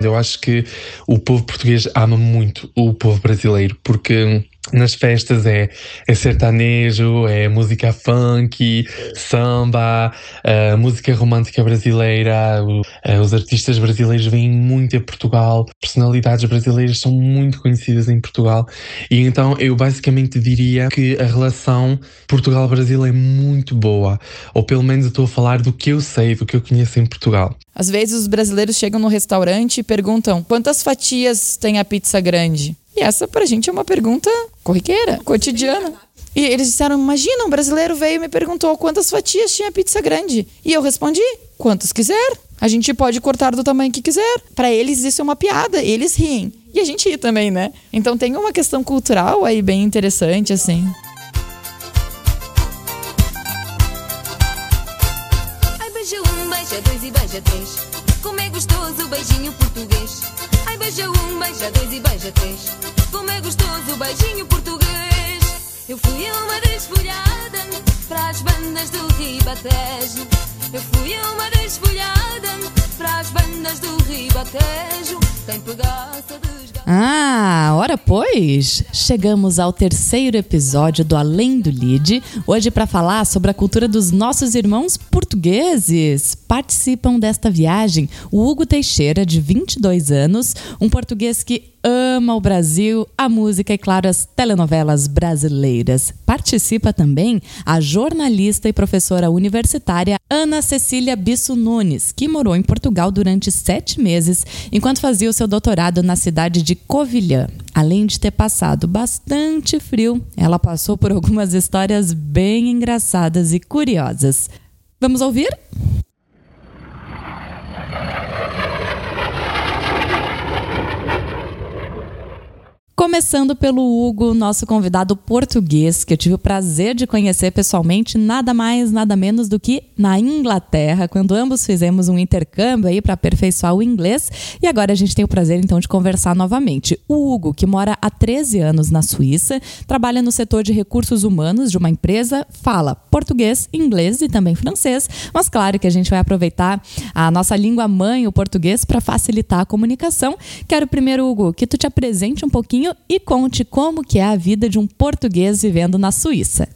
Eu acho que o povo português ama muito o povo brasileiro, porque nas festas é, é sertanejo, é música funk, samba, uh, música romântica brasileira. Uh, os artistas brasileiros vêm muito a Portugal, personalidades brasileiras são muito conhecidas em Portugal. E então eu basicamente diria que a relação Portugal-Brasil é muito boa, ou pelo menos estou a falar do que eu sei, do que eu conheço em Portugal. Às vezes os brasileiros chegam no restaurante e perguntam quantas fatias tem a pizza grande. E essa pra gente é uma pergunta corriqueira, cotidiana. E eles disseram: Imagina, um brasileiro veio e me perguntou quantas fatias tinha pizza grande. E eu respondi: Quantas quiser. A gente pode cortar do tamanho que quiser. Para eles isso é uma piada, eles riem. E a gente ri também, né? Então tem uma questão cultural aí bem interessante, assim. Ai, beija um, beija dois e beija três. Como é gostoso o beijinho português. Ai, beija um, beija dois e beija três. Gostoso beijinho português. Eu fui uma desfolhada para as bandas do Ribatejo. Eu fui uma desfolhada para as bandas do ah, ora pois! Chegamos ao terceiro episódio do Além do Lide, hoje para falar sobre a cultura dos nossos irmãos portugueses. Participam desta viagem o Hugo Teixeira, de 22 anos, um português que ama o Brasil, a música e, claro, as telenovelas brasileiras. Participa também a jornalista e professora universitária Ana Cecília Bisso Nunes, que morou em Portugal durante sete meses enquanto fazia o seu doutorado na cidade de Covilhã. Além de ter passado bastante frio, ela passou por algumas histórias bem engraçadas e curiosas. Vamos ouvir? Começando pelo Hugo, nosso convidado português, que eu tive o prazer de conhecer pessoalmente, nada mais, nada menos do que na Inglaterra, quando ambos fizemos um intercâmbio aí para aperfeiçoar o inglês. E agora a gente tem o prazer então de conversar novamente. O Hugo, que mora há 13 anos na Suíça, trabalha no setor de recursos humanos de uma empresa, fala português, inglês e também francês, mas claro que a gente vai aproveitar a nossa língua mãe, o português, para facilitar a comunicação. Quero primeiro, Hugo, que tu te apresente um pouquinho e conte como que é a vida de um português vivendo na Suíça.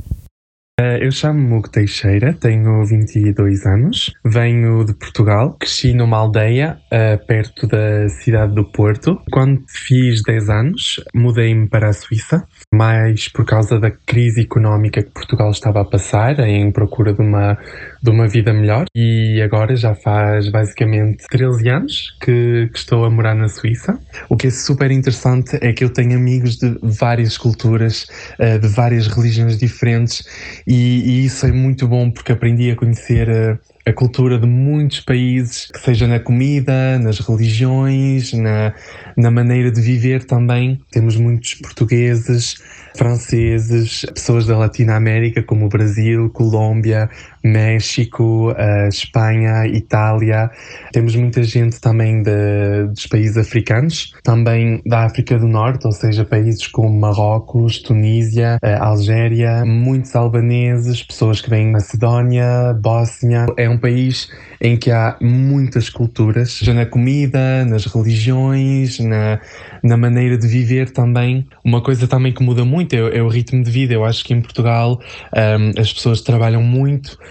Eh, eu chamo-me Teixeira, tenho 22 anos, venho de Portugal, cresci numa aldeia uh, perto da cidade do Porto. Quando fiz 10 anos, mudei-me para a Suíça, mais por causa da crise económica que Portugal estava a passar, em procura de uma, de uma vida melhor. E agora já faz basicamente 13 anos que, que estou a morar na Suíça. O que é super interessante é que eu tenho amigos de várias culturas, uh, de várias religiões diferentes e, e, isso é muito bom porque aprendi a conhecer a, a, cultura de muitos países, que seja na comida, nas religiões, na, na maneira de viver também. Temos muitos portugueses, franceses, pessoas da Latinoamérica como o Brasil, Colômbia, México, uh, Espanha, Itália. Temos muita gente também de, dos países africanos, também da África do Norte, ou seja, países como Marrocos, Tunísia, uh, Algéria, muitos albaneses, pessoas que vêm da Macedónia, Bósnia. É um país em que há muitas culturas, já na comida, nas religiões, na, na maneira de viver também. Uma coisa também que muda muito é, é o ritmo de vida. Eu acho que em Portugal um, as pessoas trabalham muito,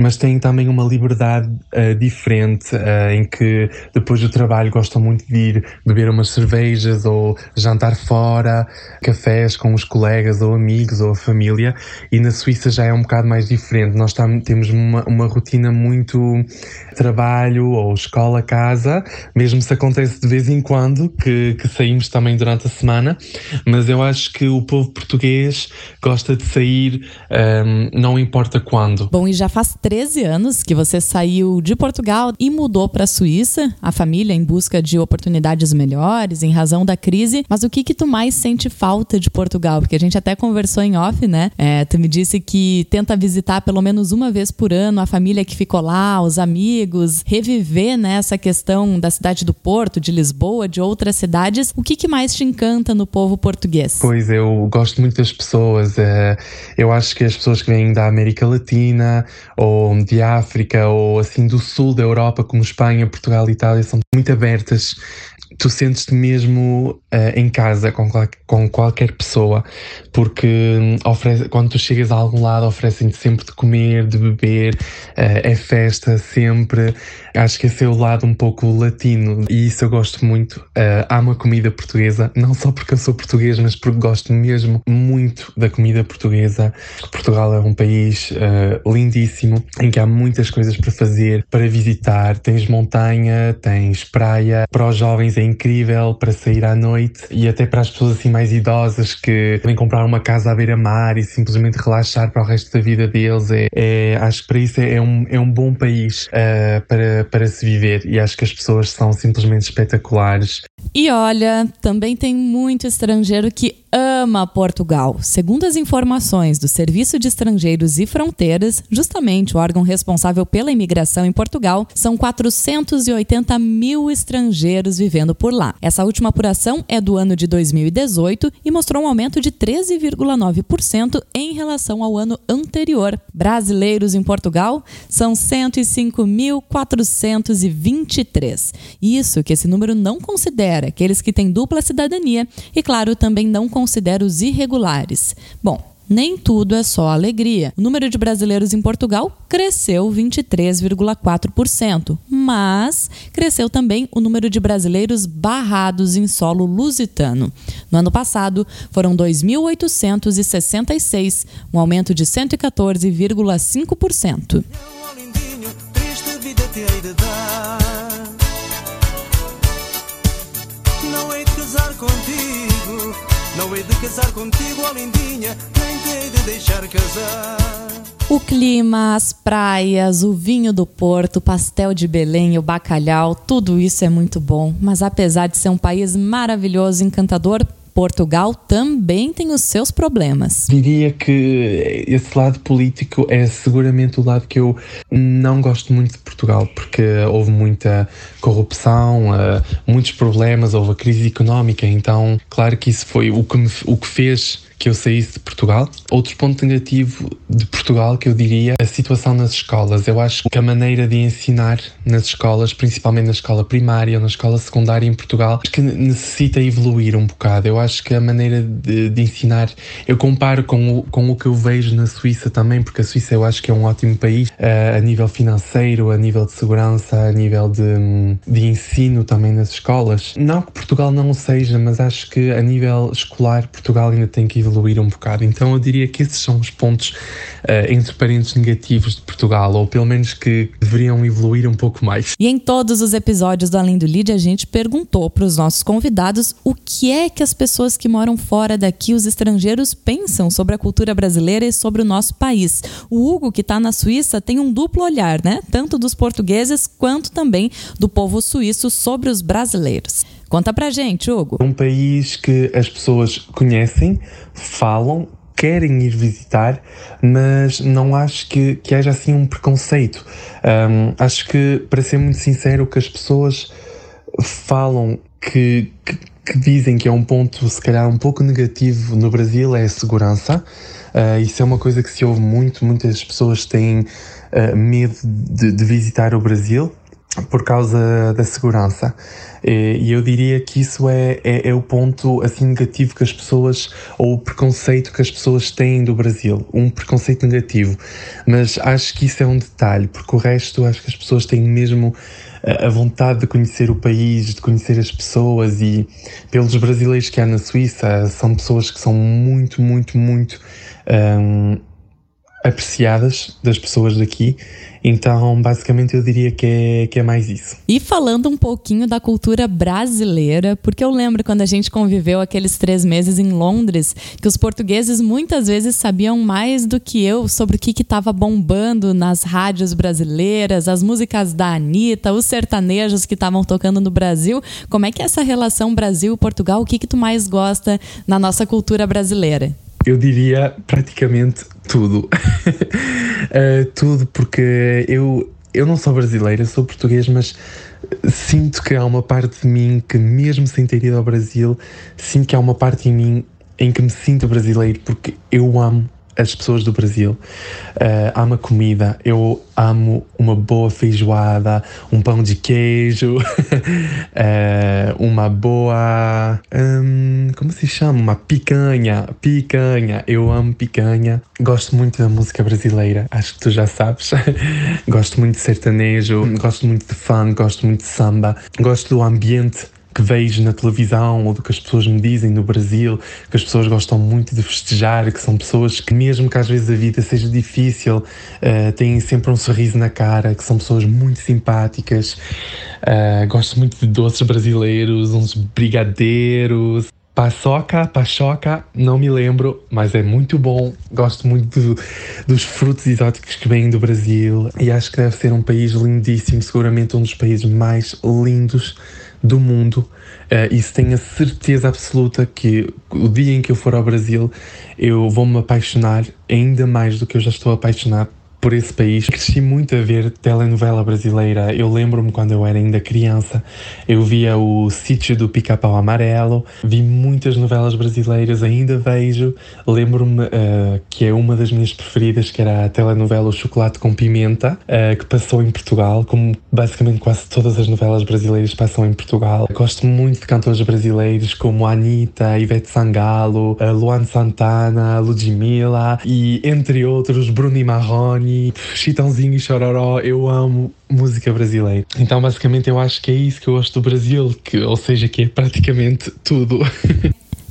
mas têm também uma liberdade uh, diferente, uh, em que depois do trabalho gostam muito de ir beber umas cervejas ou jantar fora, cafés com os colegas ou amigos ou a família. E na Suíça já é um bocado mais diferente. Nós tam, temos uma, uma rotina muito trabalho ou escola, casa, mesmo se acontece de vez em quando que, que saímos também durante a semana, mas eu acho que o povo português gosta de sair, um, não importa quando. Bom, e já faz 13 anos que você saiu de Portugal e mudou para a Suíça, a família em busca de oportunidades melhores, em razão da crise. Mas o que que tu mais sente falta de Portugal? Porque a gente até conversou em off, né? É, tu me disse que tenta visitar pelo menos uma vez por ano a família que ficou lá, os amigos, reviver né, essa questão da cidade do Porto, de Lisboa, de outras cidades. O que, que mais te encanta no povo português? Pois, eu gosto muito das pessoas. É, eu acho que as pessoas que vêm da América Latina, ou de África, ou assim do sul da Europa, como Espanha, Portugal e Itália, são muito abertas tu sentes-te mesmo uh, em casa com, com qualquer pessoa, porque hum, oferece, quando tu chegas a algum lado oferecem-te sempre de comer, de beber, uh, é festa sempre. Acho que esse é o lado um pouco latino e isso eu gosto muito. Uh, amo a comida portuguesa, não só porque eu sou português, mas porque gosto mesmo muito da comida portuguesa. Portugal é um país uh, lindíssimo em que há muitas coisas para fazer, para visitar. Tens montanha, tens praia. Para os jovens é incrível para sair à noite e até para as pessoas assim mais idosas que podem comprar uma casa à beira-mar e simplesmente relaxar para o resto da vida deles. É, é acho que para isso é, é um, é um bom país uh, para, para se viver e acho que as pessoas são simplesmente espetaculares. E olha, também tem muito estrangeiro que ama Portugal. Segundo as informações do Serviço de Estrangeiros e Fronteiras, justamente o órgão responsável pela imigração em Portugal, são 480 mil estrangeiros vivendo por lá. Essa última apuração é do ano de 2018 e mostrou um aumento de 13,9% em relação ao ano anterior. Brasileiros em Portugal são 105.423. Isso que esse número não considera aqueles que têm dupla cidadania e, claro, também não considera considera os irregulares. Bom, nem tudo é só alegria. O número de brasileiros em Portugal cresceu 23,4%, mas cresceu também o número de brasileiros barrados em solo lusitano. No ano passado, foram 2.866, um aumento de 114,5%. Não hei de casar contigo, lindinha, nem hei de deixar casar. O clima, as praias, o vinho do Porto, o pastel de Belém, o bacalhau, tudo isso é muito bom. Mas apesar de ser um país maravilhoso, encantador, Portugal também tem os seus problemas. Diria que esse lado político é seguramente o lado que eu não gosto muito de Portugal, porque houve muita corrupção, uh, muitos problemas, houve a crise económica, então, claro que isso foi o que, me, o que fez que eu saísse de Portugal. Outro ponto negativo de Portugal que eu diria a situação nas escolas. Eu acho que a maneira de ensinar nas escolas, principalmente na escola primária ou na escola secundária em Portugal, que necessita evoluir um bocado. Eu acho que a maneira de, de ensinar, eu comparo com o, com o que eu vejo na Suíça também, porque a Suíça eu acho que é um ótimo país uh, a nível financeiro, a nível de segurança, a nível de, de ensino também nas escolas. Não que Portugal não o seja, mas acho que a nível escolar Portugal ainda tem que evoluir evoluir um bocado. Então eu diria que esses são os pontos uh, entre parentes negativos de Portugal, ou pelo menos que deveriam evoluir um pouco mais. E em todos os episódios do Além do Lead, a gente perguntou para os nossos convidados o que é que as pessoas que moram fora daqui, os estrangeiros, pensam sobre a cultura brasileira e sobre o nosso país. O Hugo, que está na Suíça, tem um duplo olhar, né? Tanto dos portugueses quanto também do povo suíço sobre os brasileiros. Conta pra gente, Hugo. Um país que as pessoas conhecem, falam, querem ir visitar, mas não acho que, que haja assim um preconceito. Um, acho que, para ser muito sincero, que as pessoas falam que, que, que, dizem que é um ponto, se calhar, um pouco negativo no Brasil é a segurança. Uh, isso é uma coisa que se ouve muito, muitas pessoas têm uh, medo de, de visitar o Brasil por causa da segurança. E eu diria que isso é, é, é, o ponto assim negativo que as pessoas, ou o preconceito que as pessoas têm do Brasil, um preconceito negativo. Mas acho que isso é um detalhe, porque o resto acho que as pessoas têm mesmo a vontade de conhecer o país, de conhecer as pessoas e pelos brasileiros que há na Suíça, são pessoas que são muito, muito, muito um, apreciadas das pessoas daqui. Então, basicamente, eu diria que é, que é mais isso. E falando um pouquinho da cultura brasileira, porque eu lembro quando a gente conviveu aqueles três meses em Londres, que os portugueses muitas vezes sabiam mais do que eu sobre o que estava bombando nas rádios brasileiras, as músicas da Anitta, os sertanejos que estavam tocando no Brasil. Como é que é essa relação Brasil-Portugal? O que, que tu mais gosta na nossa cultura brasileira? Eu diria praticamente tudo. uh, tudo, porque eu, eu não sou brasileira, sou português, mas sinto que há uma parte de mim que, mesmo sem ter ido ao Brasil, sinto que há uma parte em mim em que me sinto brasileiro, porque eu amo as pessoas do Brasil. Uh, amo a comida, eu amo uma boa feijoada, um pão de queijo, uh, uma boa. Um, como se chama? Uma picanha. Picanha. Eu amo picanha. Gosto muito da música brasileira, acho que tu já sabes. gosto muito de sertanejo, gosto muito de funk, gosto muito de samba, gosto do ambiente que vejo na televisão ou do que as pessoas me dizem no Brasil, que as pessoas gostam muito de festejar, que são pessoas que, mesmo que às vezes a vida seja difícil, uh, têm sempre um sorriso na cara, que são pessoas muito simpáticas. Uh, gosto muito de doces brasileiros, uns brigadeiros. Paçoca, paçoca, não me lembro, mas é muito bom. Gosto muito do, dos frutos exóticos que vêm do Brasil e acho que deve ser um país lindíssimo, seguramente um dos países mais lindos do mundo. Uh, isso tenho a certeza absoluta que o dia em que eu for ao Brasil eu vou me apaixonar ainda mais do que eu já estou apaixonado por esse país. Cresci muito a ver telenovela brasileira. Eu lembro-me quando eu era ainda criança, eu via o Sítio do Pica-Pau Amarelo, vi muitas novelas brasileiras, ainda vejo. Lembro-me uh, que é uma das minhas preferidas, que era a telenovela O Chocolate com Pimenta, uh, que passou em Portugal, como basicamente quase todas as novelas brasileiras passam em Portugal. Gosto muito de cantores brasileiros como Anitta, Ivete Sangalo, uh, Luan Santana, Ludmilla e entre outros Bruno e Chitãozinho e Chororó, eu amo música brasileira. Então, basicamente, eu acho que é isso que eu gosto do Brasil, que, ou seja, que é praticamente tudo.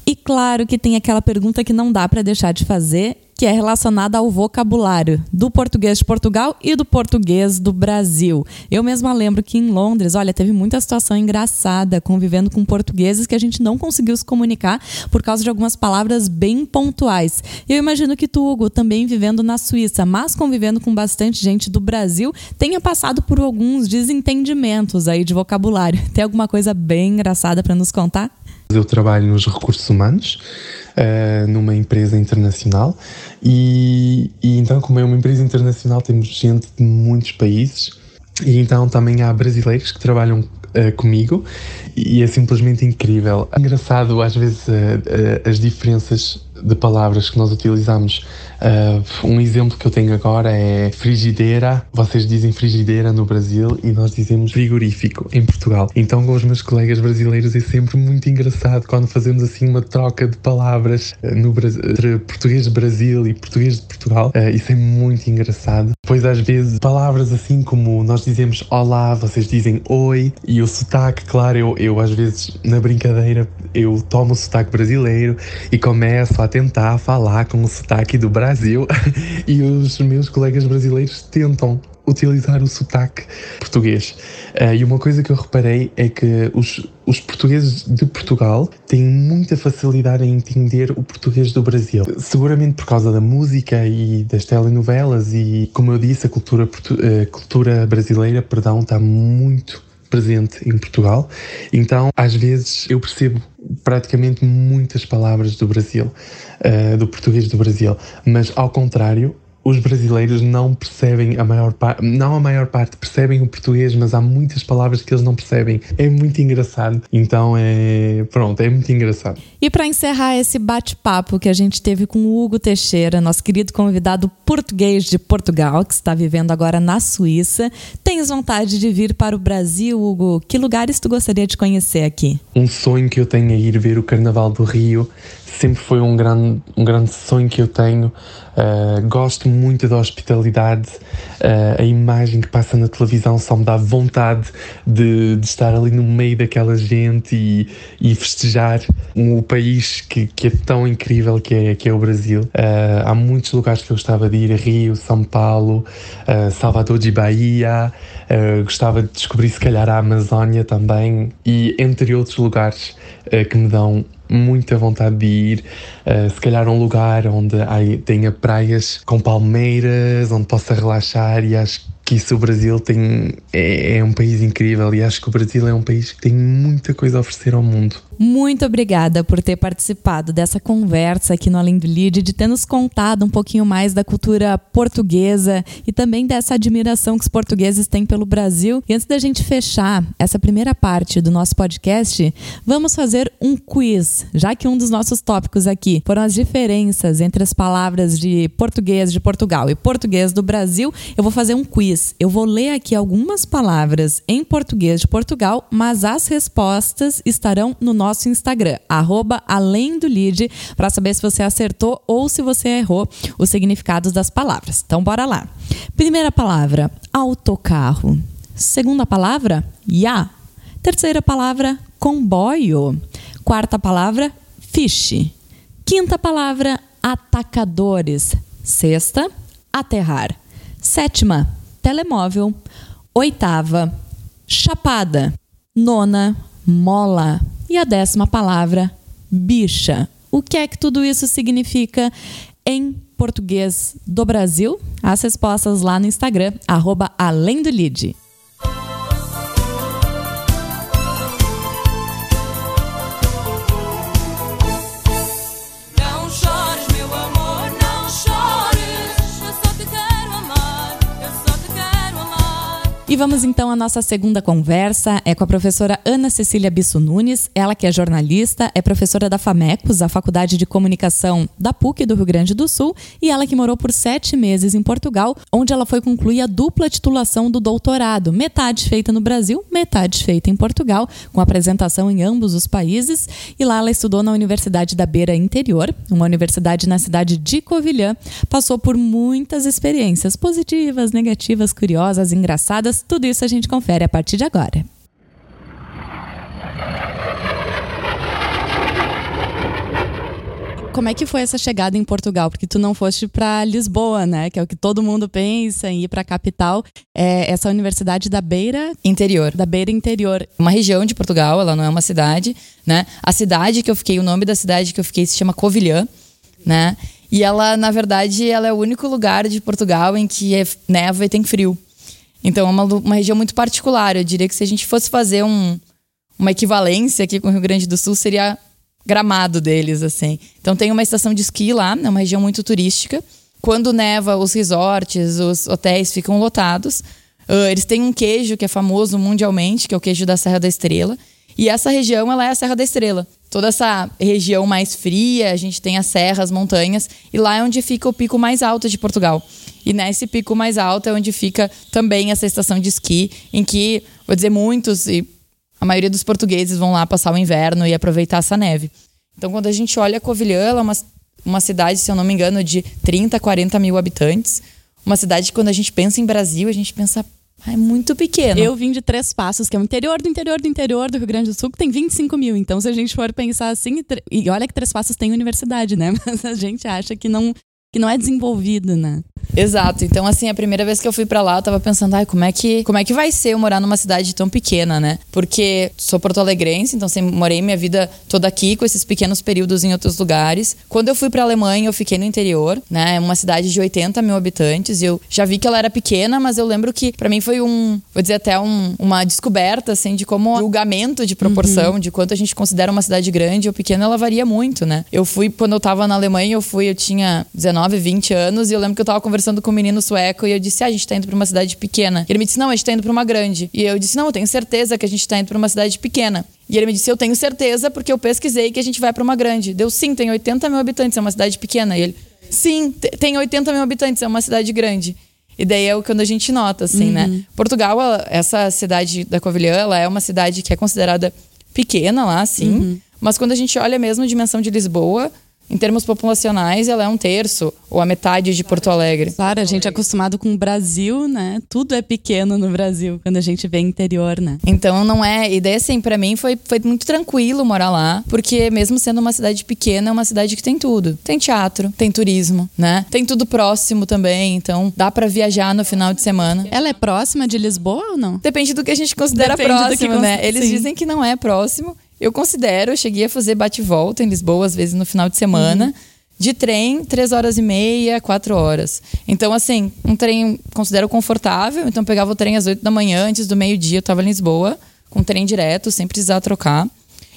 E claro que tem aquela pergunta que não dá para deixar de fazer, que é relacionada ao vocabulário do português de Portugal e do português do Brasil. Eu mesma lembro que em Londres, olha, teve muita situação engraçada convivendo com portugueses que a gente não conseguiu se comunicar por causa de algumas palavras bem pontuais. Eu imagino que tu, Hugo, também vivendo na Suíça, mas convivendo com bastante gente do Brasil, tenha passado por alguns desentendimentos aí de vocabulário. Tem alguma coisa bem engraçada para nos contar? Eu trabalho nos recursos humanos, uh, numa empresa internacional, e, e, então, como é uma empresa internacional, temos gente de muitos países, e então também há brasileiros que trabalham uh, comigo, e é simplesmente incrível. É engraçado, às vezes, uh, as diferenças de palavras que nós utilizamos. Uh, um exemplo que eu tenho agora é frigideira. Vocês dizem frigideira no Brasil e nós dizemos frigorífico em Portugal. Então, com os meus colegas brasileiros é sempre muito engraçado quando fazemos assim uma troca de palavras uh, no, entre português de Brasil e português de Portugal. Uh, isso é muito engraçado. Pois às vezes palavras assim como nós dizemos olá, vocês dizem oi e o sotaque, claro, eu, eu às vezes na brincadeira eu tomo o sotaque brasileiro e começo a tentar falar com o sotaque do Brasil e os meus colegas brasileiros tentam utilizar o sotaque português. Uh, e uma coisa que eu reparei é que os, os portugueses de Portugal têm muita facilidade em entender o português do Brasil. Seguramente por causa da música e das telenovelas e, como eu disse, a cultura, a cultura brasileira perdão, está muito presente em Portugal. Então, às vezes, eu percebo praticamente muitas palavras do Brasil, uh, do português do Brasil, mas ao contrário, os brasileiros não percebem a maior parte, não a maior parte, percebem o português, mas há muitas palavras que eles não percebem. É muito engraçado. Então é. Pronto, é muito engraçado. E para encerrar esse bate-papo que a gente teve com o Hugo Teixeira, nosso querido convidado português de Portugal, que está vivendo agora na Suíça, tens vontade de vir para o Brasil, Hugo? Que lugares tu gostaria de conhecer aqui? Um sonho que eu tenho é ir ver o Carnaval do Rio sempre foi um grande, um grande sonho que eu tenho. Uh, gosto muito da hospitalidade, uh, a imagem que passa na televisão só me dá vontade de, de estar ali no meio daquela gente e, e festejar o país que, que, é tão incrível que é, que é o Brasil. Uh, há muitos lugares que eu gostava de ir: Rio, São Paulo, Salvador de Bahia. gostava de descobrir, se calhar, a Amazónia também e entre outros lugares que me dão muita vontade de ir, uh, se calhar um lugar onde tenha praias com palmeiras, onde possa relaxar e acho que isso o Brasil tem é, é um país incrível e acho que o Brasil é um país que tem muita coisa a oferecer ao mundo. Muito obrigada por ter participado dessa conversa aqui no Além do Lead, de ter nos contado um pouquinho mais da cultura portuguesa e também dessa admiração que os portugueses têm pelo Brasil. E antes da gente fechar essa primeira parte do nosso podcast, vamos fazer um quiz, já que um dos nossos tópicos aqui foram as diferenças entre as palavras de português de Portugal e português do Brasil. Eu vou fazer um quiz. Eu vou ler aqui algumas palavras em português de Portugal, mas as respostas estarão no nosso nosso Instagram, arroba além do lead, para saber se você acertou ou se você errou os significados das palavras. Então, bora lá. Primeira palavra, autocarro. Segunda palavra, ya. Terceira palavra, comboio. Quarta palavra, fish. Quinta palavra, atacadores. Sexta, aterrar. Sétima, telemóvel. Oitava, chapada. Nona, mola. E a décima palavra, bicha. O que é que tudo isso significa em português do Brasil? As respostas lá no Instagram, arroba além do lead. E vamos então à nossa segunda conversa. É com a professora Ana Cecília Bisso Nunes, ela que é jornalista, é professora da FAMECOS, a Faculdade de Comunicação da PUC do Rio Grande do Sul, e ela que morou por sete meses em Portugal, onde ela foi concluir a dupla titulação do doutorado, metade feita no Brasil, metade feita em Portugal, com apresentação em ambos os países. E lá ela estudou na Universidade da Beira Interior, uma universidade na cidade de Covilhã. Passou por muitas experiências positivas, negativas, curiosas, engraçadas tudo isso a gente confere a partir de agora. Como é que foi essa chegada em Portugal? Porque tu não foste para Lisboa, né? Que é o que todo mundo pensa em ir para a capital. É essa universidade da Beira Interior. Da Beira Interior. Uma região de Portugal, ela não é uma cidade, né? A cidade que eu fiquei, o nome da cidade que eu fiquei se chama Covilhã, né? E ela, na verdade, ela é o único lugar de Portugal em que é neva e tem frio. Então é uma, uma região muito particular. Eu diria que se a gente fosse fazer um, uma equivalência aqui com o Rio Grande do Sul, seria gramado deles, assim. Então tem uma estação de esqui lá, é uma região muito turística. Quando neva, os resorts, os hotéis ficam lotados. Uh, eles têm um queijo que é famoso mundialmente, que é o queijo da Serra da Estrela. E essa região, ela é a Serra da Estrela. Toda essa região mais fria, a gente tem as serras, as montanhas, e lá é onde fica o pico mais alto de Portugal. E nesse pico mais alto é onde fica também essa estação de esqui, em que, vou dizer, muitos e a maioria dos portugueses vão lá passar o inverno e aproveitar essa neve. Então, quando a gente olha Covilhã, ela é uma, uma cidade, se eu não me engano, de 30, 40 mil habitantes. Uma cidade que, quando a gente pensa em Brasil, a gente pensa é muito pequeno. Eu vim de Três Passos, que é o interior do interior do interior do Rio Grande do Sul, que tem 25 mil. Então, se a gente for pensar assim, e olha que Três Passos tem universidade, né? Mas a gente acha que não, que não é desenvolvido, né? Exato. Então, assim, a primeira vez que eu fui para lá, eu tava pensando, ai, como é que, como é que vai ser eu morar numa cidade tão pequena, né? Porque sou porto-alegrense, então sempre morei minha vida toda aqui, com esses pequenos períodos em outros lugares. Quando eu fui pra Alemanha, eu fiquei no interior, né? É uma cidade de 80 mil habitantes. E eu já vi que ela era pequena, mas eu lembro que para mim foi um, vou dizer até um, uma descoberta, assim, de como o julgamento de proporção, uhum. de quanto a gente considera uma cidade grande ou pequena, ela varia muito, né? Eu fui, quando eu tava na Alemanha, eu fui, eu tinha 19, 20 anos, e eu lembro que eu tava conversando com um menino sueco e eu disse: ah, a gente tá indo pra uma cidade pequena. E ele me disse: não, a gente tá indo pra uma grande. E eu disse: não, eu tenho certeza que a gente tá indo pra uma cidade pequena. E ele me disse: eu tenho certeza porque eu pesquisei que a gente vai para uma grande. Deu sim, tem 80 mil habitantes, é uma cidade pequena. E ele: sim, tem 80 mil habitantes, é uma cidade grande. E daí é o quando a gente nota, assim, né? uhum. né? Portugal, essa cidade da Covilhã, ela é uma cidade que é considerada pequena lá, sim. Uhum. Mas quando a gente olha mesmo a dimensão de Lisboa, em termos populacionais, ela é um terço ou a metade de Porto Alegre. Claro, a gente é acostumado com o Brasil, né? Tudo é pequeno no Brasil quando a gente vê interior, né? Então não é. E daí, assim, pra mim foi, foi muito tranquilo morar lá, porque mesmo sendo uma cidade pequena, é uma cidade que tem tudo. Tem teatro, tem turismo, né? Tem tudo próximo também, então dá para viajar no final de semana. Ela é próxima de Lisboa ou não? Depende do que a gente considera Depende próximo, que né? Eles Sim. dizem que não é próximo. Eu considero, eu cheguei a fazer bate-volta em Lisboa, às vezes no final de semana. Uhum. De trem, três horas e meia, quatro horas. Então, assim, um trem considero confortável. Então, pegava o trem às oito da manhã, antes do meio-dia, eu estava em Lisboa, com trem direto, sem precisar trocar.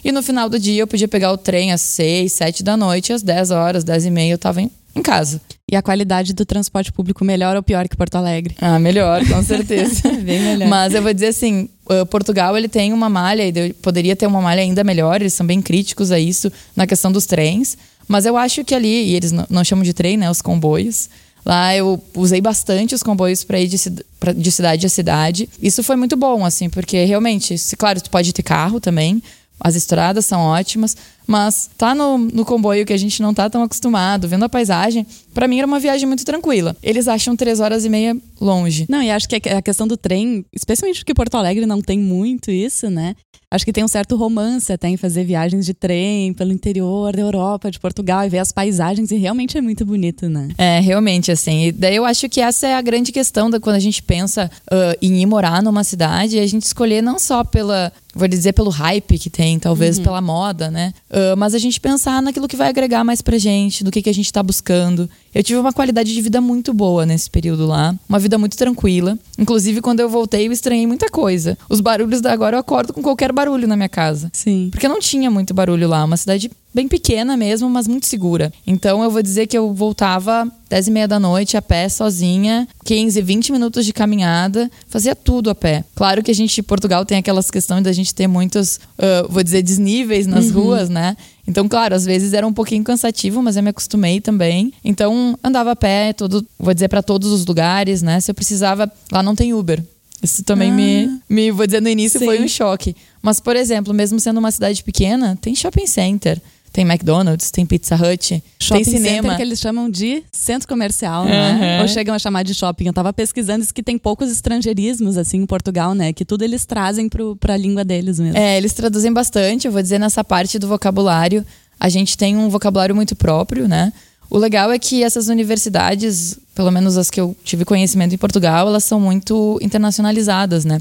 E no final do dia, eu podia pegar o trem às seis, sete da noite, às dez horas, dez e meia, eu estava em, em casa. E a qualidade do transporte público melhor ou pior que Porto Alegre? Ah, melhor, com certeza. Bem melhor. Mas eu vou dizer assim, Portugal ele tem uma malha, e poderia ter uma malha ainda melhor, eles são bem críticos a isso na questão dos trens. Mas eu acho que ali, e eles não, chamam de trem, né? Os comboios. Lá eu usei bastante os comboios para ir de, pra, de cidade a cidade. Isso foi muito bom, assim, porque realmente, claro, tu pode ter carro também, as estradas são ótimas, mas tá no, no comboio que a gente não tá tão acostumado, vendo a paisagem, para mim era uma viagem muito tranquila. Eles acham três horas e meia longe. Não, e acho que a questão do trem, especialmente porque Porto Alegre não tem muito isso, né? Acho que tem um certo romance até em fazer viagens de trem pelo interior da Europa, de Portugal, e ver as paisagens, e realmente é muito bonito, né? É, realmente, assim. E daí eu acho que essa é a grande questão da, quando a gente pensa uh, em ir morar numa cidade, a gente escolher não só pela, vou dizer, pelo hype que tem, talvez uhum. pela moda, né? Uh, mas a gente pensar naquilo que vai agregar mais pra gente, do que, que a gente tá buscando. Eu tive uma qualidade de vida muito boa nesse período lá, uma vida muito tranquila. Inclusive, quando eu voltei, eu estranhei muita coisa. Os barulhos da agora eu acordo com qualquer barulho na minha casa. Sim. Porque não tinha muito barulho lá, uma cidade bem pequena mesmo, mas muito segura. Então eu vou dizer que eu voltava 10 e meia da noite a pé, sozinha, 15, 20 minutos de caminhada, fazia tudo a pé. Claro que a gente, Portugal, tem aquelas questões da gente ter muitos, uh, vou dizer, desníveis nas uhum. ruas, né? Então, claro, às vezes era um pouquinho cansativo, mas eu me acostumei também. Então, andava a pé, todo, vou dizer, para todos os lugares, né? Se eu precisava. Lá não tem Uber. Isso também ah. me, me, vou dizer, no início Sim. foi um choque. Mas, por exemplo, mesmo sendo uma cidade pequena, tem shopping center tem McDonald's, tem Pizza Hut, shopping tem cinema. Center que eles chamam de centro comercial, né? Ou chegam a chamar de shopping. Eu tava pesquisando isso que tem poucos estrangeirismos, assim, em Portugal, né? Que tudo eles trazem pro, pra língua deles mesmo. É, eles traduzem bastante. Eu vou dizer, nessa parte do vocabulário, a gente tem um vocabulário muito próprio, né? O legal é que essas universidades, pelo menos as que eu tive conhecimento em Portugal, elas são muito internacionalizadas, né?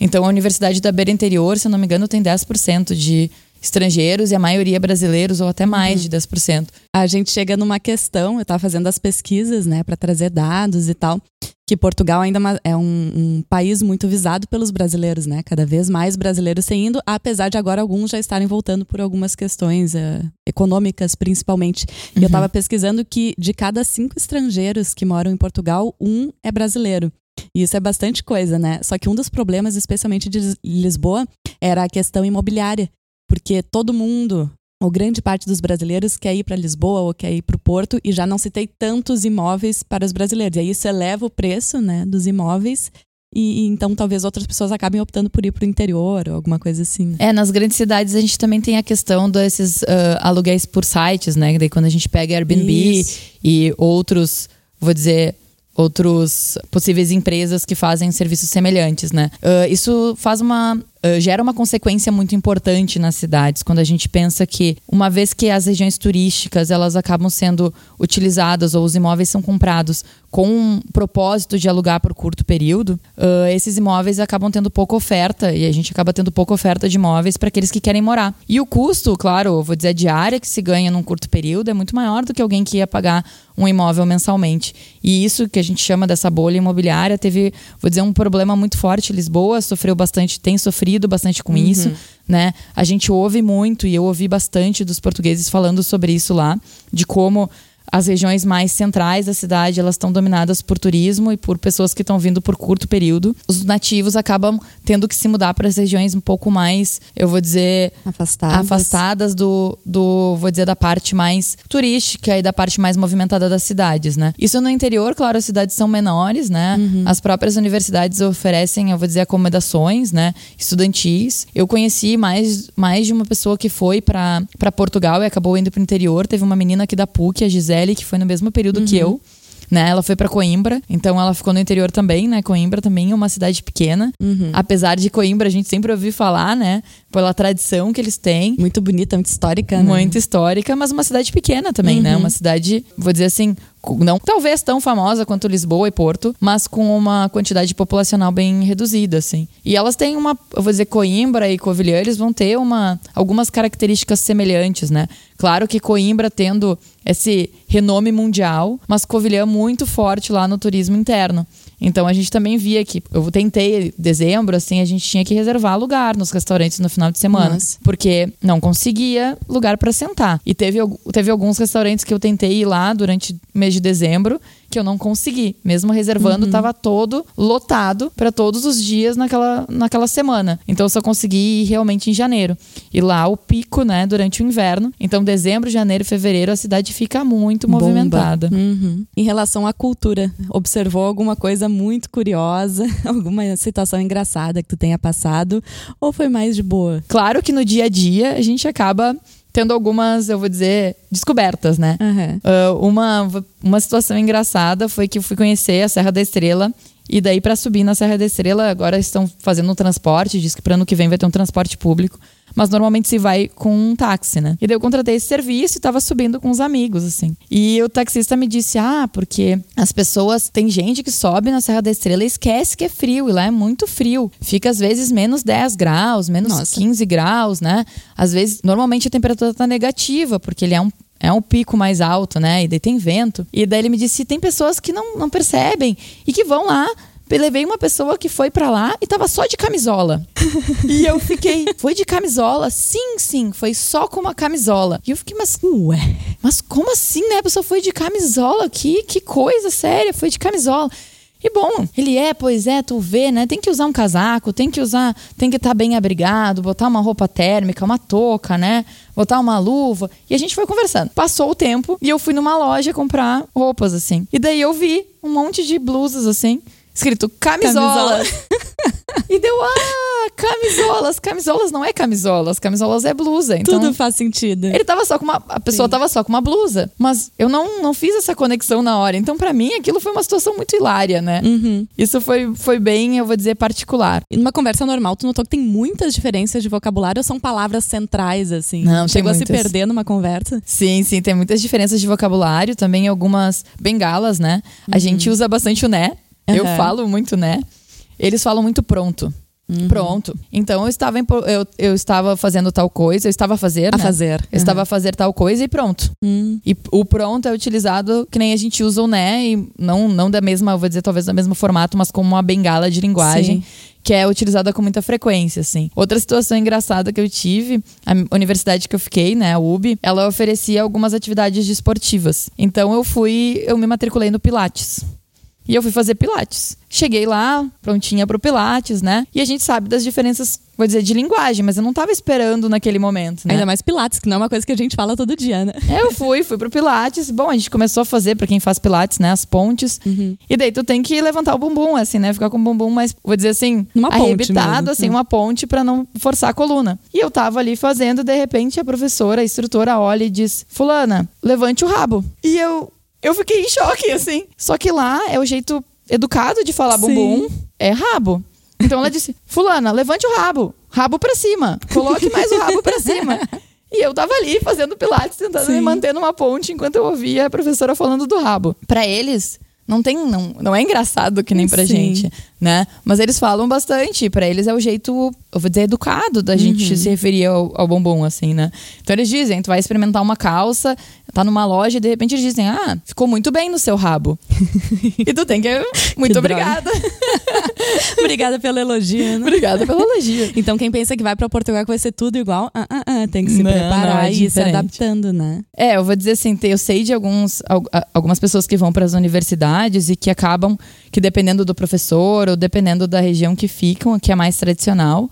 Então, a Universidade da Beira Interior, se eu não me engano, tem 10% de estrangeiros e a maioria brasileiros, ou até mais uhum. de 10%. A gente chega numa questão, eu estava fazendo as pesquisas, né, para trazer dados e tal, que Portugal ainda é, é um, um, país muito visado pelos brasileiros, né? Cada vez mais brasileiros têm indo, apesar de agora alguns já estarem voltando por algumas questões uh, econômicas, principalmente. E eu estava uhum. pesquisando que de cada cinco estrangeiros que moram em Portugal, um é brasileiro. E isso é bastante coisa, né? Só que um dos problemas, especialmente de Lisboa, era a questão imobiliária porque todo mundo, ou grande parte dos brasileiros, quer ir para Lisboa ou quer ir para o Porto e já não se tem tantos imóveis para os brasileiros. E aí isso eleva o preço né, dos imóveis e, e, então talvez outras pessoas acabem optando por ir para o interior ou alguma coisa assim. É, nas grandes cidades a gente também tem a questão desses uh, aluguéis por sites, né? Daí quando a gente pega Airbnb Isso. e outros, vou dizer, outros possíveis empresas que fazem serviços semelhantes, né? Uh, isso faz uma uh, gera uma consequência muito importante nas cidades quando a gente pensa que uma vez que as regiões turísticas elas acabam sendo utilizadas ou os imóveis são comprados com um propósito de alugar por curto período, uh, esses imóveis acabam tendo pouca oferta e a gente acaba tendo pouca oferta de imóveis para aqueles que querem morar. E o custo, claro, vou dizer a diária que se ganha num curto período é muito maior do que alguém que ia pagar um imóvel mensalmente. E isso que a gente chama dessa bolha imobiliária teve, vou dizer, um problema muito forte. Lisboa sofreu bastante, tem sofrido bastante com uhum. isso, né? A gente ouve muito e eu ouvi bastante dos portugueses falando sobre isso lá, de como as regiões mais centrais da cidade elas estão dominadas por turismo e por pessoas que estão vindo por curto período. Os nativos acabam tendo que se mudar para as regiões um pouco mais, eu vou dizer, afastadas, afastadas do, do, vou dizer, da parte mais turística e da parte mais movimentada das cidades, né? Isso no interior, claro, as cidades são menores, né? Uhum. As próprias universidades oferecem, eu vou dizer, acomodações, né? Estudantis. Eu conheci mais, mais de uma pessoa que foi para Portugal e acabou indo para o interior. Teve uma menina aqui da PUC, a Gisele Gisele, que foi no mesmo período uhum. que eu. Né? Ela foi para Coimbra, então ela ficou no interior também, né? Coimbra também é uma cidade pequena. Uhum. Apesar de Coimbra a gente sempre ouviu falar, né? Pela tradição que eles têm. Muito bonita, muito histórica, né? Muito histórica, mas uma cidade pequena também, né? Uma cidade, vou dizer assim, não talvez tão famosa quanto Lisboa e Porto, mas com uma quantidade populacional bem reduzida, assim. E elas têm uma, eu vou dizer, Coimbra e Covilhã, eles vão ter uma, algumas características semelhantes, né? Claro que Coimbra tendo esse renome mundial, mas Covilhã muito forte lá no turismo interno. Então a gente também via que eu tentei dezembro assim, a gente tinha que reservar lugar nos restaurantes no final de semana, Nossa. porque não conseguia lugar para sentar. E teve teve alguns restaurantes que eu tentei ir lá durante o mês de dezembro que eu não consegui, mesmo reservando tava todo lotado para todos os dias naquela naquela semana. Então eu só consegui ir realmente em janeiro. E lá o pico, né, durante o inverno. Então dezembro, janeiro, fevereiro a cidade fica muito Bomba. movimentada. Uhum. Em relação à cultura, observou alguma coisa muito curiosa, alguma situação engraçada que tu tenha passado, ou foi mais de boa? Claro que no dia a dia a gente acaba tendo algumas, eu vou dizer, descobertas, né? Aham. Ah, uma, uma situação engraçada foi que eu fui conhecer a Serra da Estrela. E daí, para subir na Serra da Estrela, agora estão fazendo um transporte. Diz que para ano que vem vai ter um transporte público. Mas normalmente se vai com um táxi, né? E daí eu contratei esse serviço e tava subindo com os amigos, assim. E o taxista me disse: Ah, porque as pessoas. Tem gente que sobe na Serra da Estrela e esquece que é frio. E lá é muito frio. Fica às vezes menos 10 graus, menos Nossa. 15 graus, né? Às vezes, normalmente a temperatura tá negativa, porque ele é um é um pico mais alto, né? E daí tem vento. E daí ele me disse: tem pessoas que não, não percebem e que vão lá. Levei uma pessoa que foi pra lá e tava só de camisola. e eu fiquei, foi de camisola? Sim, sim, foi só com uma camisola. E eu fiquei, mas, Ué. mas como assim, né? A pessoa foi de camisola? Que, que coisa séria, foi de camisola. E bom, ele é, pois é, tu vê, né? Tem que usar um casaco, tem que usar, tem que estar bem abrigado, botar uma roupa térmica, uma touca, né? Botar uma luva. E a gente foi conversando. Passou o tempo e eu fui numa loja comprar roupas, assim. E daí eu vi um monte de blusas, assim, escrito camisola. e deu, ah, camisolas. Camisolas não é camisolas, camisolas é blusa. Então, Tudo faz sentido. ele tava só com uma. A pessoa tava só com uma blusa. Mas eu não, não fiz essa conexão na hora. Então, pra mim, aquilo foi uma situação muito hilária, né? Uhum. Isso foi, foi bem, eu vou dizer, particular. E numa conversa normal, tu notou que tem muitas diferenças de vocabulário ou são palavras centrais, assim? Não, Chegou a se perder numa conversa? Sim, sim, tem muitas diferenças de vocabulário, também algumas bengalas, né? A gente usa bastante o né. Eu Aham. falo muito né. Eles falam muito pronto. Pronto. Então eu estava, em eu, eu estava fazendo tal coisa, eu estava a fazer. A né? fazer. Eu estava a fazer tal coisa e pronto. Hum. E o pronto é utilizado que nem a gente usa o né, e não, não da mesma, eu vou dizer talvez do mesmo formato, mas como uma bengala de linguagem. Sim. Que é utilizada com muita frequência, assim. Outra situação engraçada que eu tive, a universidade que eu fiquei, né, a UB, ela oferecia algumas atividades desportivas. Então eu fui, eu me matriculei no Pilates. E eu fui fazer Pilates. Cheguei lá, prontinha pro Pilates, né? E a gente sabe das diferenças, vou dizer, de linguagem, mas eu não tava esperando naquele momento, né? Ainda mais pilates, que não é uma coisa que a gente fala todo dia, né? É, Eu fui, fui pro Pilates. Bom, a gente começou a fazer, pra quem faz Pilates, né, as pontes. Uhum. E daí tu tem que levantar o bumbum, assim, né? Ficar com o bumbum mais, vou dizer assim, ponte arrebitado, assim, Uhum. uma ponte pra não forçar a coluna. E eu tava ali fazendo, de repente a professora, a instrutora olha e diz: Fulana, levante o rabo. E eu, eu fiquei em choque, assim. Só que lá é o jeito educado de falar Sim. bumbum, é rabo. Então ela disse: Fulana, levante o rabo. Rabo pra cima. Coloque mais o rabo pra cima. E eu tava ali fazendo pilates, tentando Sim. me manter numa ponte enquanto eu ouvia a professora falando do rabo. Pra eles, não tem não, não é engraçado que nem pra Sim. gente, né? Mas eles falam bastante, Pra eles é o jeito, eu vou dizer, educado da gente Uhum. se referir ao, ao bombom assim, né? Então eles dizem, tu vai experimentar uma calça, tá numa loja e de repente eles dizem: "Ah, ficou muito bem no seu rabo". e tu tem que muito Que obrigada. Obrigada pelo elogio, né? obrigada pelo elogio. Então, quem pensa que vai pra Portugal que vai ser tudo igual, ah, ah, ah, tem que se Não, preparar não, é e ir se diferente. adaptando, né? É, eu vou dizer assim, eu sei de alguns, algumas pessoas que vão para as universidades e que acabam, que dependendo do professor ou dependendo da região que ficam, que é mais tradicional,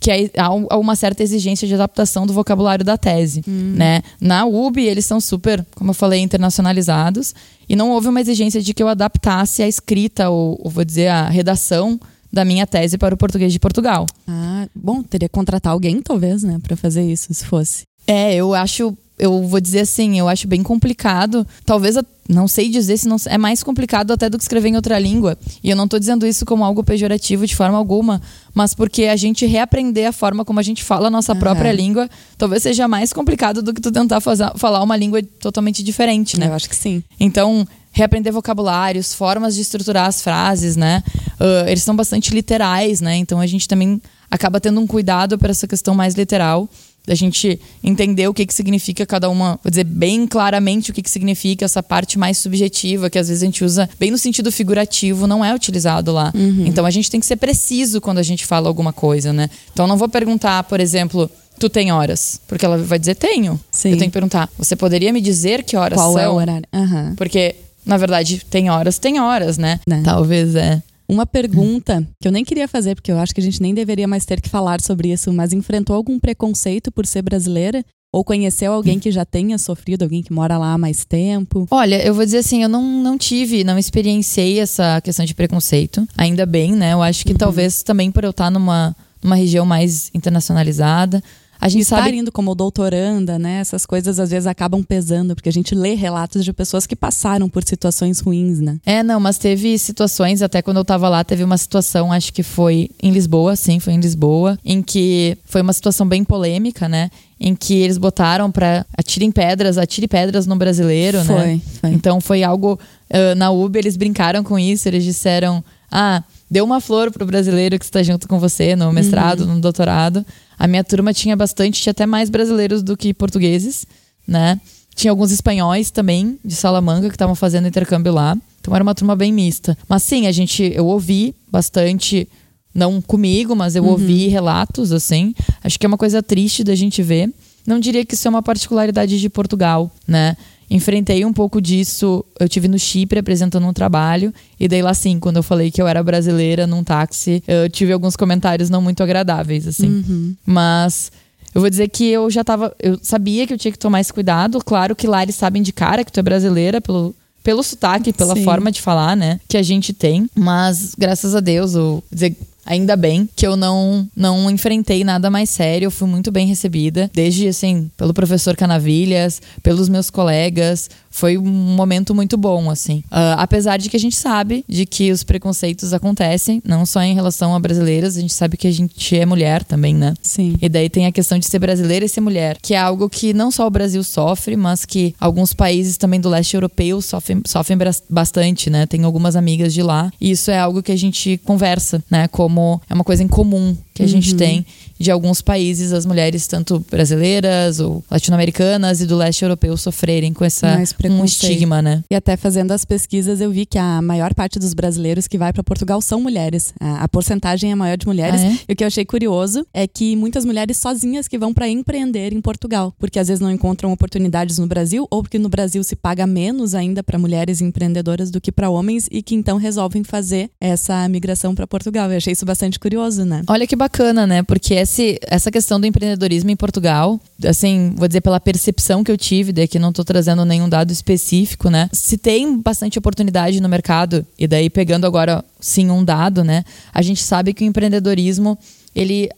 que aí há um- uma certa exigência de adaptação do vocabulário da tese, né? Na UB, eles são super, como eu falei, internacionalizados e não houve uma exigência de que eu adaptasse a escrita ou, ou vou dizer, a redação da minha tese para o português de Portugal. Ah, bom, teria que contratar alguém, talvez, né, pra fazer isso, se fosse. É, eu acho eu vou dizer assim, eu acho bem complicado. Talvez, não sei dizer se não é mais complicado até do que escrever em outra língua. E eu não estou dizendo isso como algo pejorativo de forma alguma, mas porque a gente reaprender a forma como a gente fala a nossa uhum. própria língua, talvez seja mais complicado do que tu tentar fazer, falar uma língua totalmente diferente, né? Eu acho que sim. Então, reaprender vocabulários, formas de estruturar as frases, né? Uh, eles são bastante literais, né? Então a gente também acaba tendo um cuidado para essa questão mais literal da gente entender o que, que significa cada uma, vou dizer bem claramente o que, que significa essa parte mais subjetiva, que às vezes a gente usa bem no sentido figurativo, não é utilizado lá. Uhum. Então a gente tem que ser preciso quando a gente fala alguma coisa, né? Então não vou perguntar, por exemplo, tu tem horas? Porque ela vai dizer tenho. Sim. Eu tenho que perguntar, você poderia me dizer que horas Qual são? Qual é o horário? Uhum. Porque na verdade, tem horas, tem horas, né? né? Talvez é. Uma pergunta que eu nem queria fazer, porque eu acho que a gente nem deveria mais ter que falar sobre isso, mas enfrentou algum preconceito por ser brasileira? Ou conheceu alguém que já tenha sofrido, alguém que mora lá há mais tempo? Olha, eu vou dizer assim, eu não, não tive, não experienciei essa questão de preconceito. Ainda bem, né? Eu acho que uhum. talvez também por eu estar numa, numa região mais internacionalizada, a gente estar sabe... indo como doutoranda, né? Essas coisas às vezes acabam pesando, porque a gente lê relatos de pessoas que passaram por situações ruins, né? É, não, mas teve situações, até quando eu tava lá, teve uma situação, acho que foi em Lisboa, sim, foi em Lisboa, em que foi uma situação bem polêmica, né? Em que eles botaram para atirem pedras, atire pedras no brasileiro, foi, né? Foi. Então foi algo. Uh, na Uber eles brincaram com isso, eles disseram: ah, deu uma flor pro brasileiro que está junto com você no mestrado, uhum. no doutorado. A minha turma tinha bastante, tinha até mais brasileiros do que portugueses, né? Tinha alguns espanhóis também, de Salamanca, que estavam fazendo intercâmbio lá. Então era uma turma bem mista. Mas sim, a gente, eu ouvi bastante, não comigo, mas eu uhum. ouvi relatos, assim. Acho que é uma coisa triste da gente ver. Não diria que isso é uma particularidade de Portugal, né? Enfrentei um pouco disso. Eu tive no Chipre apresentando um trabalho e daí lá sim, quando eu falei que eu era brasileira num táxi, eu tive alguns comentários não muito agradáveis assim. Uhum. Mas eu vou dizer que eu já tava, eu sabia que eu tinha que tomar esse cuidado. Claro que lá eles sabem de cara que tu é brasileira pelo pelo sotaque, pela Sim. forma de falar, né, que a gente tem. Mas graças a Deus, eu dizer, Ainda bem que eu não não enfrentei nada mais sério, eu fui muito bem recebida, desde assim, pelo professor Canavilhas, pelos meus colegas, foi um momento muito bom, assim. Uh, apesar de que a gente sabe de que os preconceitos acontecem, não só em relação a brasileiras, a gente sabe que a gente é mulher também, né? Sim. E daí tem a questão de ser brasileira e ser mulher, que é algo que não só o Brasil sofre, mas que alguns países também do leste europeu sofrem, sofrem bastante, né? Tem algumas amigas de lá. E isso é algo que a gente conversa, né? Como é uma coisa em comum que a uhum. gente tem de alguns países, as mulheres, tanto brasileiras ou latino-americanas e do leste europeu, sofrerem com essa um estigma, né? E até fazendo as pesquisas, eu vi que a maior parte dos brasileiros que vai para Portugal são mulheres. A, a, porcentagem é maior de mulheres. Ah, é? E o que eu achei curioso é que muitas mulheres sozinhas que vão para empreender em Portugal, porque às vezes não encontram oportunidades no Brasil ou porque no Brasil se paga menos ainda para mulheres empreendedoras do que para homens e que então resolvem fazer essa migração para Portugal. Eu achei isso bastante curioso, né? Olha que bacana, né? Porque esse, essa questão do empreendedorismo em Portugal, assim, vou dizer pela percepção que eu tive, daqui não estou trazendo nenhum dado específico, né? Se tem bastante oportunidade no mercado, e daí pegando agora sim um dado, né? A gente sabe que o empreendedorismo ele,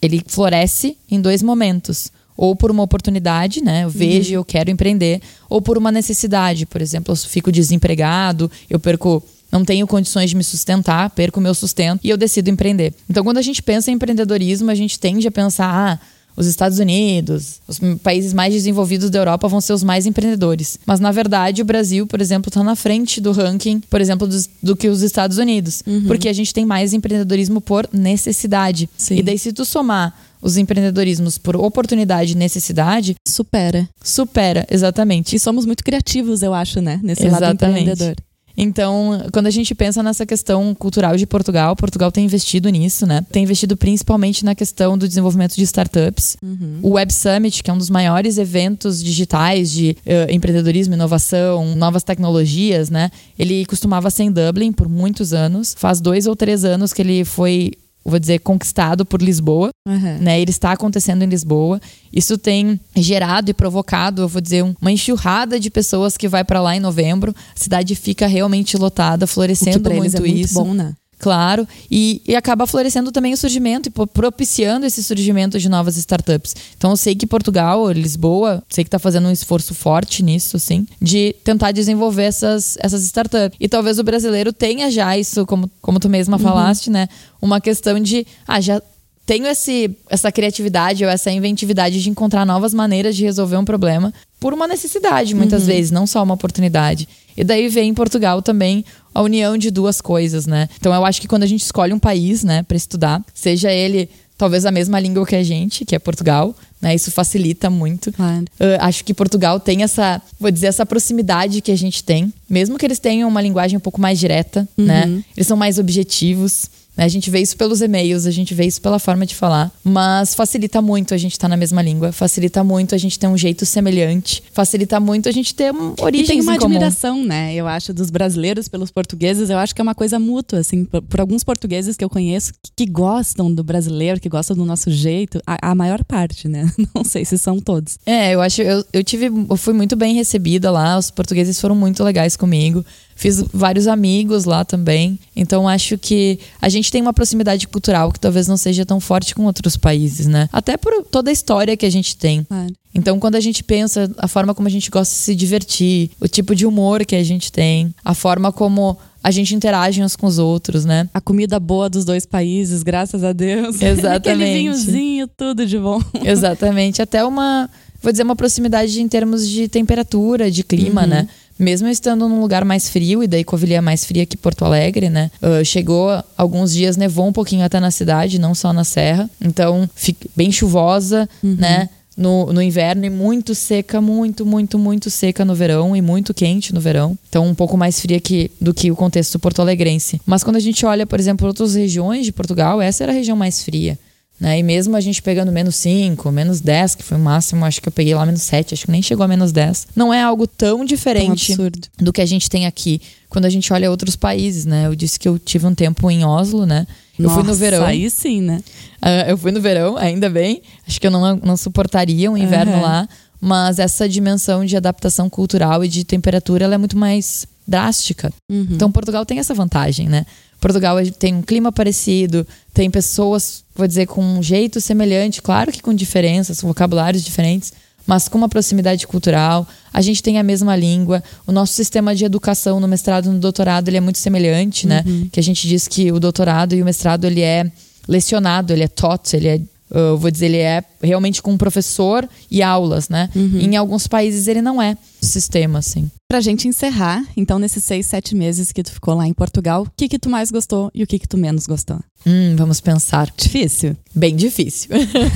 ele floresce em dois momentos ou por uma oportunidade, né? Eu vejo, uhum. eu quero empreender, ou por uma necessidade, por exemplo, eu fico desempregado, eu perco não tenho condições de me sustentar, perco meu sustento e eu decido empreender. Então, quando a gente pensa em empreendedorismo, a gente tende a pensar, ah, os Estados Unidos, os países mais desenvolvidos da Europa vão ser os mais empreendedores. Mas, na verdade, o Brasil, por exemplo, está na frente do ranking, por exemplo, do, do que os Estados Unidos. Uhum. Porque a gente tem mais empreendedorismo por necessidade. Sim. E daí, se tu somar os empreendedorismos por oportunidade e necessidade. Supera. Supera, exatamente. E somos muito criativos, eu acho, né? Nesse exatamente. lado empreendedor. Então, quando a gente pensa nessa questão cultural de Portugal, Portugal tem investido nisso, né? Tem investido principalmente na questão do desenvolvimento de startups. Uhum. O Web Summit, que é um dos maiores eventos digitais de uh, empreendedorismo, inovação, novas tecnologias, né? Ele costumava ser em Dublin por muitos anos. Faz dois ou três anos que ele foi vou dizer, conquistado por Lisboa, uhum. né? Ele está acontecendo em Lisboa. Isso tem gerado e provocado, eu vou dizer, uma enxurrada de pessoas que vai para lá em novembro. A cidade fica realmente lotada, florescendo muito, muito isso. Muito bom, né? Claro, e, e acaba florescendo também o surgimento e propiciando esse surgimento de novas startups. Então eu sei que Portugal, Lisboa, sei que está fazendo um esforço forte nisso, assim, de tentar desenvolver essas, essas startups. E talvez o brasileiro tenha já isso, como, como tu mesma falaste, né? Uma questão de, ah, já tenho esse, essa criatividade ou essa inventividade de encontrar novas maneiras de resolver um problema por uma necessidade, muitas vezes, não só uma oportunidade. E daí vem em Portugal também a união de duas coisas, né? Então eu acho que quando a gente escolhe um país, né, para estudar, seja ele talvez a mesma língua que a gente, que é Portugal, né? Isso facilita muito. Claro. Uh, acho que Portugal tem essa, vou dizer, essa proximidade que a gente tem. Mesmo que eles tenham uma linguagem um pouco mais direta, né? Eles são mais objetivos. Né? A gente vê isso pelos e-mails, a gente vê isso pela forma de falar. Mas facilita muito a gente estar na mesma língua. Facilita muito a gente ter um jeito semelhante. Facilita muito a gente ter um, E origens tem uma em comum. admiração, né? Eu acho, dos brasileiros pelos portugueses. Eu acho que é uma coisa mútua, assim. Por, por alguns portugueses que eu conheço que, que gostam do brasileiro, que gostam do nosso jeito. A, a maior parte, né? Não sei se são todos. É, eu acho, eu, eu tive, eu fui muito bem recebida lá, os portugueses foram muito legais comigo. Fiz vários amigos lá também. Então acho que a gente tem uma proximidade cultural que talvez não seja tão forte com outros países, né? Até por toda a história que a gente tem. Claro. Então, quando a gente pensa a forma como a gente gosta de se divertir, o tipo de humor que a gente tem, a forma como a gente interage uns com os outros, né? A comida boa dos dois países, graças a Deus. Exatamente. Aquele vinhozinho, tudo de bom. Exatamente. Até uma, vou dizer, uma proximidade em termos de temperatura, de clima, né? Mesmo estando num lugar mais frio, e daí Covilhã é mais fria que Porto Alegre, né? Ah, chegou alguns dias, nevou um pouquinho até na cidade, não só na serra. Então, bem chuvosa, né? No, no inverno e muito seca, muito, muito, muito seca no verão e muito quente no verão. Então, um pouco mais fria que, do que o contexto porto-alegrense. Mas quando a gente olha, por exemplo, outras regiões de Portugal, essa era a região mais fria. Né? E mesmo a gente pegando menos 5, menos 10, que foi o máximo, acho que eu peguei lá menos 7, acho que nem chegou a menos 10. Não é algo tão diferente absurdo. do que a gente tem aqui quando a gente olha outros países, né? Eu disse que eu tive um tempo em Oslo, né? Eu fui no Nossa, verão. Aí sim, né? Ah, eu fui no verão, ainda bem. Acho que eu não, não suportaria um inverno Aham. lá. Mas essa dimensão de adaptação cultural e de temperatura ela é muito mais drástica. Uhum. Então Portugal tem essa vantagem, né? Portugal tem um clima parecido, tem pessoas, vou dizer, com um jeito semelhante, claro que com diferenças, vocabulários diferentes, mas com uma proximidade cultural. A gente tem a mesma língua. O nosso sistema de educação no mestrado e no doutorado ele é muito semelhante, né? Que a gente diz que o doutorado e o mestrado ele é lecionado, ele é taught, ele é eu vou dizer, ele é realmente com um professor e aulas, né? Em alguns países ele não é sistema, assim. Pra gente encerrar, então, nesses seis, sete meses que tu ficou lá em Portugal, o que que tu mais gostou e o que que tu menos gostou? Hum, vamos pensar. Difícil. Bem difícil.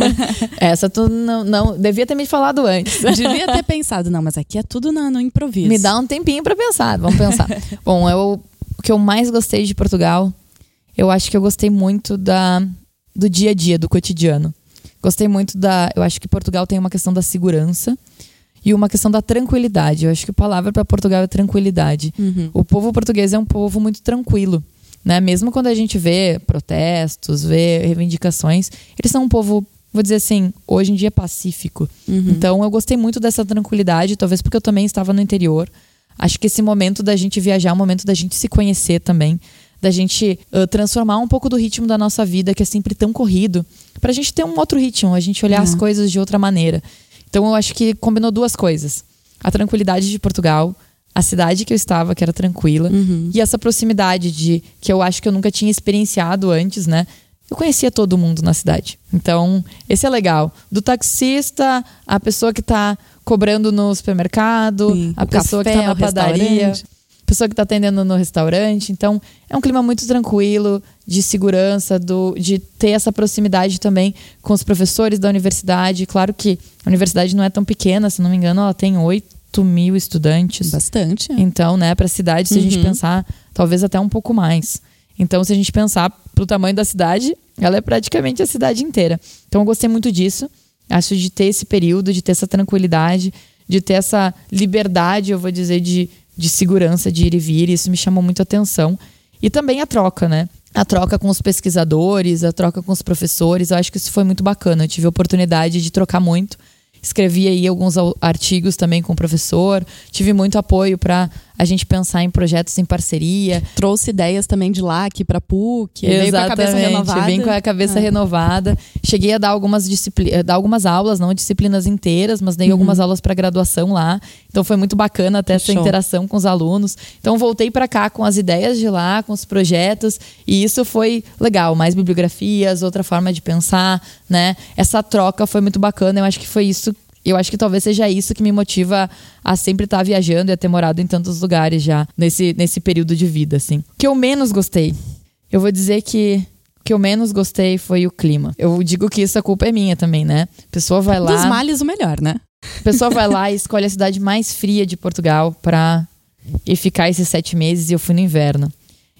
Essa tu não, não. Devia ter me falado antes. Devia ter pensado, não, mas aqui é tudo no, no improviso. Me dá um tempinho pra pensar. Vamos pensar. Bom, eu, o que eu mais gostei de Portugal, eu acho que eu gostei muito da, do dia a dia, do cotidiano. Gostei muito da. Eu acho que Portugal tem uma questão da segurança e uma questão da tranquilidade. Eu acho que a palavra para Portugal é tranquilidade. O povo português é um povo muito tranquilo. Né? Mesmo quando a gente vê protestos, vê reivindicações, eles são um povo, vou dizer assim, hoje em dia pacífico. Então eu gostei muito dessa tranquilidade, talvez porque eu também estava no interior. Acho que esse momento da gente viajar é um momento da gente se conhecer também, da gente uh, transformar um pouco do ritmo da nossa vida, que é sempre tão corrido, pra gente ter um outro ritmo, a gente olhar as coisas de outra maneira. Então eu acho que combinou duas coisas: a tranquilidade de Portugal, a cidade que eu estava, que era tranquila, e essa proximidade de que eu acho que eu nunca tinha experienciado antes, né? Eu conhecia todo mundo na cidade. Então, esse é legal. Do taxista, a pessoa que tá cobrando no supermercado, Sim, a pessoa que café, tá na o padaria, a pessoa que tá atendendo no restaurante. Então, é um clima muito tranquilo, de segurança, do, de ter essa proximidade também com os professores da universidade. Claro que a universidade não é tão pequena, se não me engano, ela tem 8 mil estudantes. Bastante. Então, né, para a cidade, se a gente pensar, talvez até um pouco mais. Então, se a gente pensar pro tamanho da cidade, ela é praticamente a cidade inteira. Então, eu gostei muito disso. Acho de ter esse período, de ter essa tranquilidade, de ter essa liberdade, eu vou dizer, de, de segurança, de ir e vir. Isso me chamou muito atenção. E também a troca, né? A troca com os pesquisadores, a troca com os professores. Eu acho que isso foi muito bacana. Eu tive a oportunidade de trocar muito escrevi aí alguns artigos também com o professor, tive muito apoio para a gente pensar em projetos em parceria. Trouxe ideias também de lá aqui para PUC, veio com a cabeça renovada. Vem com a cabeça ah. renovada. Cheguei a dar algumas disciplinas, dar algumas aulas, não disciplinas inteiras, mas dei uhum. algumas aulas para graduação lá. Então foi muito bacana até essa interação com os alunos. Então voltei para cá com as ideias de lá, com os projetos, e isso foi legal, mais bibliografias, outra forma de pensar, né? Essa troca foi muito bacana. Eu acho que foi isso eu acho que talvez seja isso que me motiva a sempre estar viajando e a ter morado em tantos lugares já nesse, nesse período de vida, assim. O que eu menos gostei, eu vou dizer que o que eu menos gostei foi o clima. Eu digo que isso a culpa é minha também, né? A pessoa vai lá. Dos males o melhor, né? A pessoa vai lá e escolhe a cidade mais fria de Portugal para ir ficar esses sete meses e eu fui no inverno.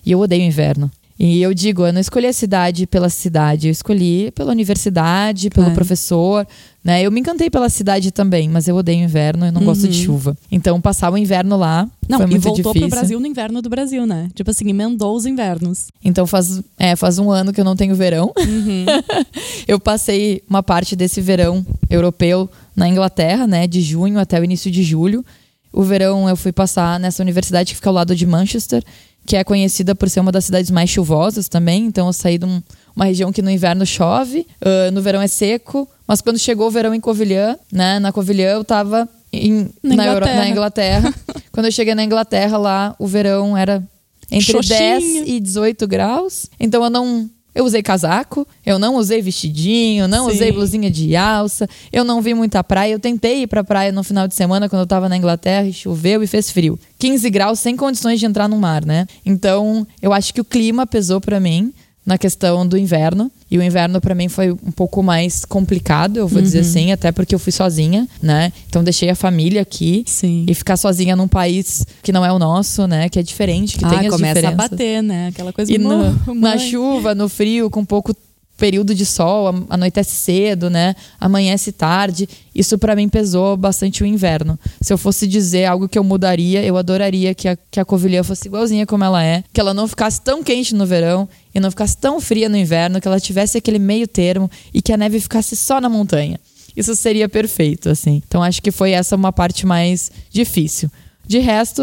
E eu odeio o inverno. E eu digo, eu não escolhi a cidade pela cidade, eu escolhi pela universidade, pelo claro. professor, né? Eu me encantei pela cidade também, mas eu odeio inverno, eu não uhum. gosto de uhum. chuva. Então, passar o inverno lá não, foi muito difícil. e voltou difícil. pro Brasil no inverno do Brasil, né? Tipo assim, emendou os invernos. Então, faz, é, faz um ano que eu não tenho verão. Uhum. eu passei uma parte desse verão europeu na Inglaterra, né? De junho até o início de julho. O verão eu fui passar nessa universidade que fica ao lado de Manchester que é conhecida por ser uma das cidades mais chuvosas também. Então eu saí de um, uma região que no inverno chove, uh, no verão é seco. Mas quando chegou o verão em Covilhã, né? Na Covilhã eu tava em, na, na, Inglaterra. Euro, na Inglaterra. quando eu cheguei na Inglaterra lá, o verão era entre Xoxinha. 10 e 18 graus. Então eu não eu usei casaco, eu não usei vestidinho, não Sim. usei blusinha de alça, eu não vi muita praia. Eu tentei ir pra praia no final de semana quando eu tava na Inglaterra e choveu e fez frio. 15 graus sem condições de entrar no mar, né? Então, eu acho que o clima pesou para mim na questão do inverno. E o inverno para mim foi um pouco mais complicado, eu vou uhum. dizer assim, até porque eu fui sozinha, né? Então deixei a família aqui Sim. e ficar sozinha num país que não é o nosso, né? Que é diferente, que ah, tem as começa diferenças. a bater, né? Aquela coisa e no, na chuva, no frio, com pouco período de sol, anoitece cedo, né? Amanhece tarde. Isso para mim pesou bastante o inverno. Se eu fosse dizer algo que eu mudaria, eu adoraria que a, que a Covilhã fosse igualzinha como ela é, que ela não ficasse tão quente no verão e não ficasse tão fria no inverno, que ela tivesse aquele meio termo e que a neve ficasse só na montanha. Isso seria perfeito, assim. Então acho que foi essa uma parte mais difícil. De resto,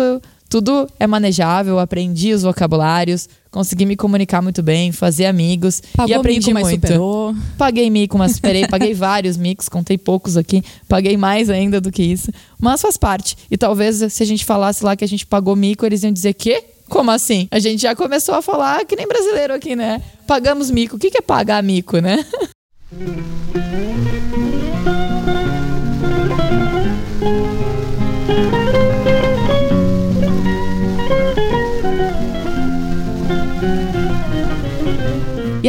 tudo é manejável, aprendi os vocabulários, consegui me comunicar muito bem, fazer amigos Pagou e aprendi mico, muito. superou. Paguei mico, mas superei, paguei vários micos, contei poucos aqui, paguei mais ainda do que isso, mas faz parte. E talvez se a gente falasse lá que a gente pagou mico, eles iam dizer que como assim? A gente já começou a falar que nem brasileiro aqui, né? Pagamos mico. O que é pagar mico, né?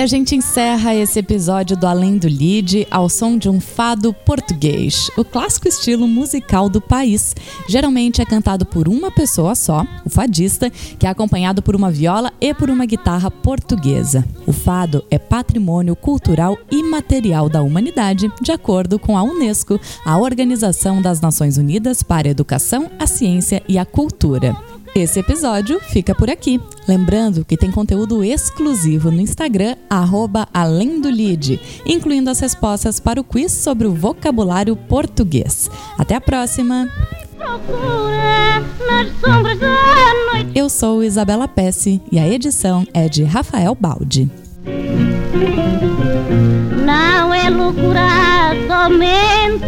a gente encerra esse episódio do Além do Lead ao som de um fado português, o clássico estilo musical do país. Geralmente é cantado por uma pessoa só, o fadista, que é acompanhado por uma viola e por uma guitarra portuguesa. O fado é patrimônio cultural imaterial da humanidade, de acordo com a Unesco, a Organização das Nações Unidas para a Educação, a Ciência e a Cultura. Esse episódio fica por aqui. Lembrando que tem conteúdo exclusivo no Instagram, arroba Além do Lead, incluindo as respostas para o quiz sobre o vocabulário português. Até a próxima! Eu sou Isabela Pesce e a edição é de Rafael Baldi. Não é loucura somente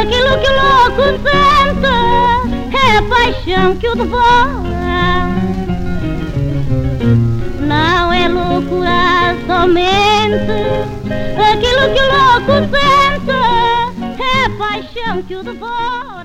aquilo que o louco sente é a paixão que o devora. Não é loucura somente aquilo que o louco sente, é a paixão que o devora.